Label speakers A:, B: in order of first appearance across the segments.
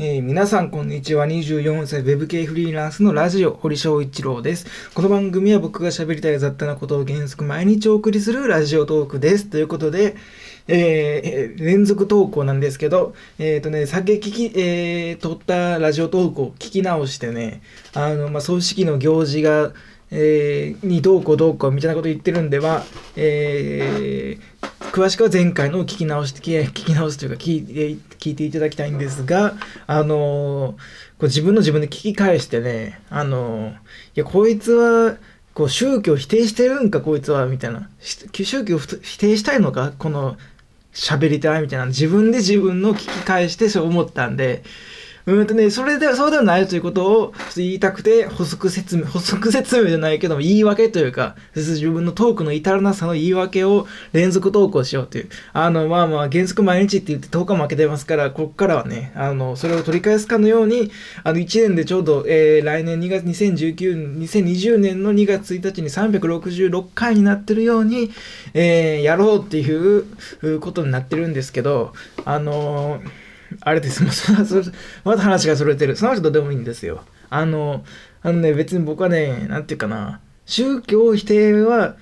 A: えー、皆さんこんにちは。24歳 Web 系フリーランスのラジオ、堀翔一郎です。この番組は僕が喋りたい雑多なことを原則毎日お送りするラジオトークです。ということで、えー、連続投稿なんですけど、えっ、ー、とね、先聞き、えー、撮ったラジオ投稿を聞き直してね、あの、まあ、葬式の行事が、えー、にどうこうどうこうみたいなこと言ってるんでは、えー、詳しくは前回の聞き直して聞き直すというか聞いて聞いていただきたいんですが、あの、こう自分の自分で聞き返してね、あの、いや、こいつは、こう宗教否定してるんか、こいつは、みたいな。宗教否定したいのか、この喋りたいみたいな。自分で自分の聞き返してそう思ったんで、うんとね、それでは、そうではないということを言いたくて、補足説明、補足説明じゃないけども、言い訳というか、自分のトークの至らなさの言い訳を連続投稿しようという。あの、まあまあ、原則毎日って言って10日も負けてますから、ここからはね、あの、それを取り返すかのように、あの、1年でちょうど、えー、来年2月、2019、2020年の2月1日に366回になってるように、えー、やろうっていうことになってるんですけど、あのーあれです。もうまだ話がそれてる。その人どうでもいいんですよ。あの、あのね、別に僕はね、なんていうかな、宗教否定は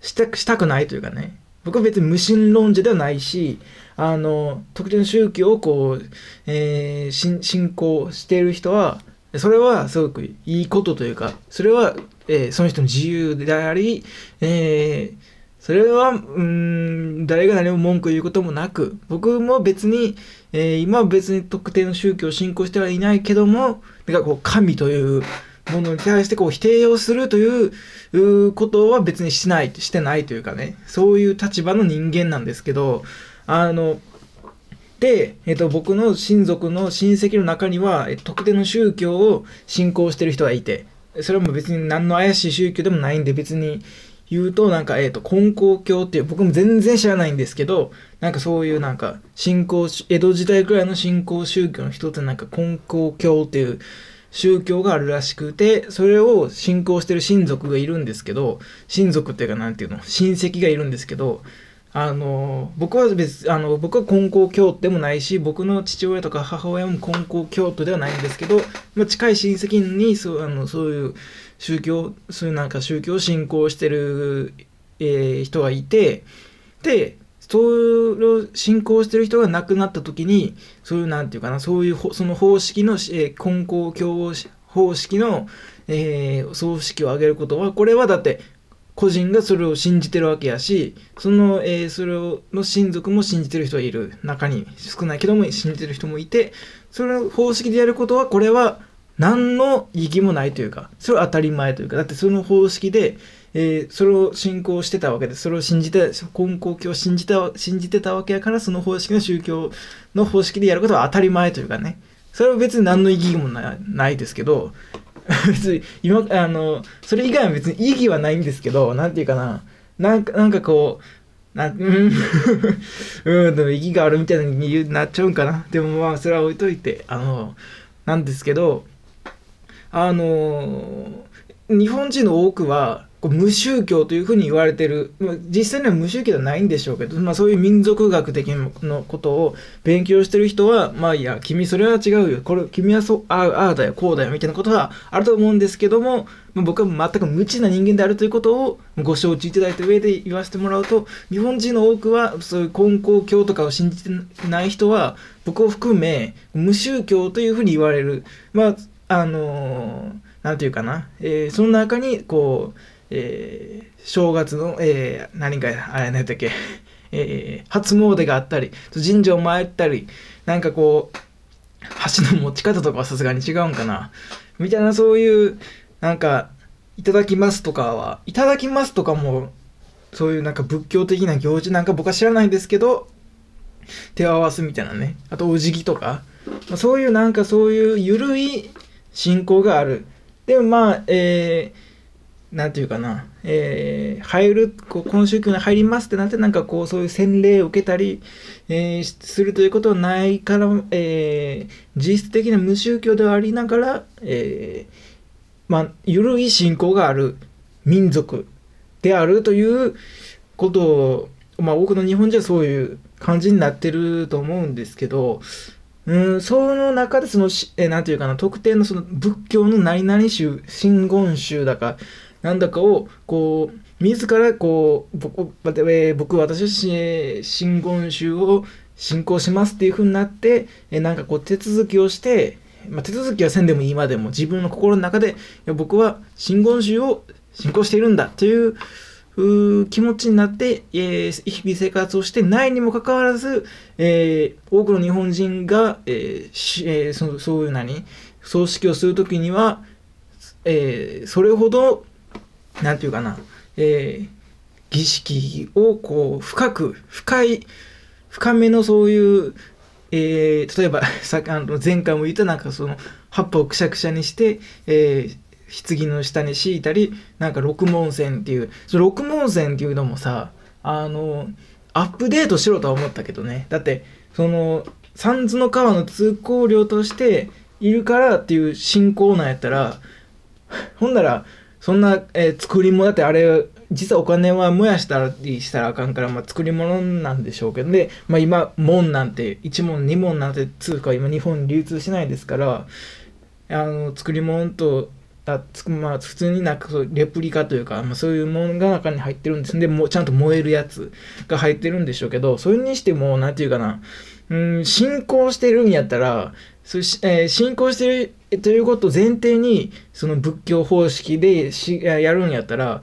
A: したしたくないというかね、僕は別に無神論者ではないし、あの、特定の宗教をこう、えー、信仰している人は、それはすごくいいことというか、それは、えー、その人の自由であり、えー、それは、うん、誰が何も文句言うこともなく、僕も別に、えー、今は別に特定の宗教を信仰してはいないけども、なんかこう、神というものに対してこう否定をするということは別にしない、してないというかね、そういう立場の人間なんですけど、あの、で、えっと、僕の親族の親戚の中には、特定の宗教を信仰してる人がいて、それも別に何の怪しい宗教でもないんで別に言うと、なんか、えっ、ー、と、金光教っていう、僕も全然知らないんですけど、なんかそういうなんか、信仰、江戸時代くらいの信仰宗教の一つなんか、金光教っていう宗教があるらしくて、それを信仰してる親族がいるんですけど、親族っていうか、なんていうの、親戚がいるんですけど、あの僕は別あの僕は金光教徒でもないし僕の父親とか母親も金光教徒ではないんですけど、まあ、近い親戚にそうあのそういう宗教そういうなんか宗教を信仰してる、えー、人がいてでそれを信仰してる人が亡くなった時にそういうなんていうかなそういうその方式の、えー、金光教方式の、えー、葬式を挙げることはこれはだって個人がそれを信じてるわけやし、その、えー、それをの親族も信じてる人はいる。中に少ないけども信じてる人もいて、それを方式でやることは、これは何の意義もないというか、それは当たり前というか、だってその方式で、えー、それを信仰してたわけで、それを信じて、根高教を信じた、信じてたわけやから、その方式の宗教の方式でやることは当たり前というかね、それは別に何の意義もないですけど、別に今あのそれ以外は別に意義はないんですけどなんていうかな。なんかなんかこうなうん。うん でも意義があるみたいになっちゃうんかな。でもまあそれは置いといてあのなんですけどあの日本人の多くはこう無宗教というふうに言われてる、まあ、実際には無宗教ではないんでしょうけど、まあ、そういう民族学的なことを勉強してる人は、まあいや、君それは違うよ。これ、君はそあああだよ、こうだよ、みたいなことはあると思うんですけども、まあ、僕は全く無知な人間であるということをご承知いただいた上で言わせてもらうと、日本人の多くは、そういう根高教とかを信じてない人は、僕を含め、無宗教というふうに言われる。まあ、あのー、なんていうかな、えー、その中に、こう、えー、正月の、えー、何か、あれ何だっけ、えー、初詣があったり、神社を参ったり、なんかこう、箸の持ち方とかはさすがに違うんかな。みたいなそういう、なんか、いただきますとかは、いただきますとかも、そういうなんか仏教的な行事なんか僕は知らないんですけど、手を合わすみたいなね。あと、お辞儀とか。ま、そういうなんかそういう緩い信仰がある。でもまあ、えー、なんていうかな、えー、入るこ、この宗教に入りますってなって、なんかこう、そういう洗礼を受けたり、えー、するということはないから、えー、実質的な無宗教ではありながら、えー、まあ、緩い信仰がある民族であるということを、まあ、多くの日本人はそういう感じになってると思うんですけど、うん、その中でそのし、えなんていうかな、特定のその仏教の何々宗、真言宗だか、なんだかを、こう、自らこう、僕、えー僕私は真言宗を信仰しますっていう風になって、えーなんかこう手続きをして、まあ、手続きはせんでもいいまでも自分の心の中でいや僕は真言宗を信仰しているんだというう気持ちになって、えー日々生活をしてないにもかかわらず、えー多くの日本人が、えーしえーそそういう何葬式をするときには、えーそれほどなんていうかな、えー儀式をこう深く深い深めのそういう、えー例えばさあの前回も言ったなんかその葉っぱをくしゃくしゃにして、えー棺の下に敷いたりなんか六文銭っていうその六文銭っていうのもさあのアップデートしろとは思ったけどね。だってその三途の川の通行料としているからっていう信仰なんやったらほんならそんな、えー作り物だってあれ実はお金は燃やしたりしたらあかんから、まあ、作り物なんでしょうけどで、まあ、今門なんて1門2門なんて通貨今日本に流通しないですからあの作り物とあつまあ、普通になんかそうレプリカというか、まあ、そういうものが中に入ってるんですでもちゃんと燃えるやつが入ってるんでしょうけどそれにしてもなんていうかなうん信仰してるんやったらそし、えー信仰してるということを前提にその仏教方式でしやるんやったら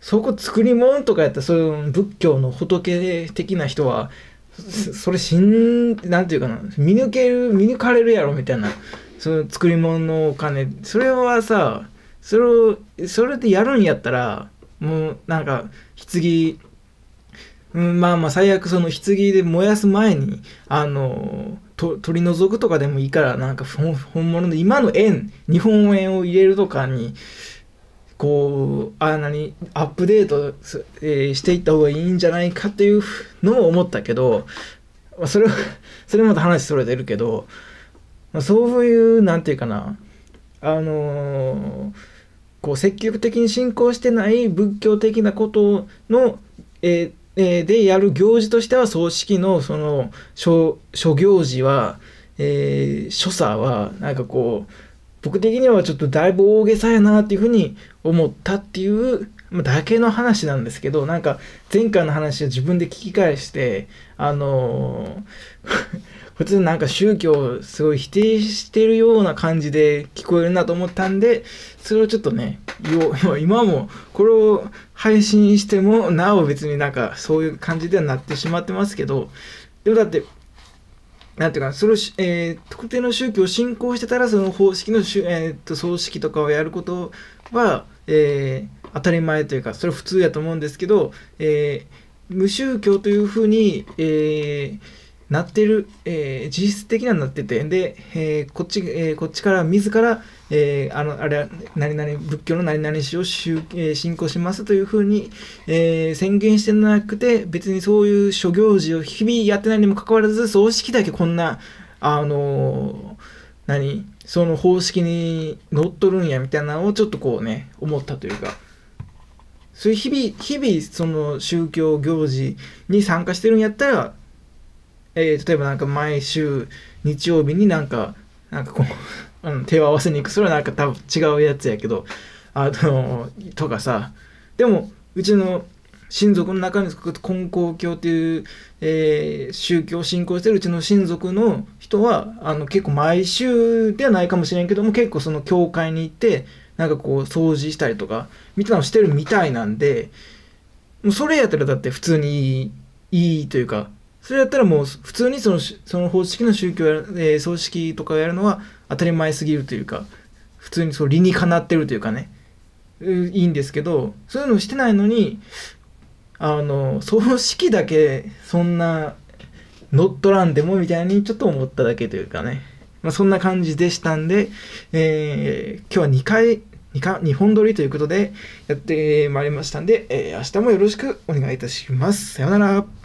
A: そこ作り物とかやったらそういう仏教の仏的な人はそそれしんなんていうかな見抜ける見抜かれるやろみたいなその作り物のお金。それはさそれをそれでやるんやったらもうなんか棺うん、まあまあ最悪その棺で燃やす前にあのと取り除くとかでもいいからなんか本本物の今の円日本円を入れるとかにこうあ何アップデート、えーしていった方がいいんじゃないかっていうのも思ったけど、それはそれまた話それてるけど、そういうなんていうかな。あのーこう積極的に信仰してない仏教的なことの、えーでやる行事としては葬式のその諸行事は、えー所作はなんかこう僕的にはちょっとだいぶ大げさやなっていうふうに思ったっていうだけの話なんですけどなんか前回の話を自分で聞き返してあのー普通なんか宗教をすごい否定してるような感じで聞こえるなと思ったんでそれをちょっとね 今もこれを配信してもなお別になんかそういう感じではなってしまってますけどでもだってなんていうか、それを、えー特定の宗教を信仰してたら、その方式の、えーっと葬式とかをやることは、えー当たり前というか、それ普通やと思うんですけど、えー無宗教というふうに、えーなってる、えー実質的にはなってて、で、えーこっち、えーこっちから自ら、えーあの、あれは、何々、仏教の何々宗を宗、えー信仰しますというふうに、えー宣言してなくて、別にそういう諸行事を日々やってないにもかかわらず、葬式だけこんな、あのー何その方式にのっとるんやみたいなのをちょっとこうね、思ったというか、そういう日々、日々その宗教行事に参加してるんやったら、えー例えばなんか毎週日曜日になんか、なんかこう、うん、手を合わせに行く、それはなんか多分違うやつやけど、あの、とかさ、でも、うちの親族の中に根高教っていう、えー宗教を信仰してるうちの親族の人は、あの結構毎週ではないかもしれんけども、結構その教会に行って、なんかこう掃除したりとか、みたいなのしてるみたいなんで、もうそれやったらだって普通にいいというか、それやったらもう普通にそのその方式の宗教や、えー葬式とかをやるのは当たり前すぎるというか、普通にそう理にかなってるというかね、いいんですけど、そういうのしてないのに、あの、葬式だけそんな乗っ取らんでもみたいにちょっと思っただけというかね。まあ、そんな感じでしたんで、えー今日は2回、2, 回2本撮りということでやってまいりましたんで、えー明日もよろしくお願いいたします。さようなら。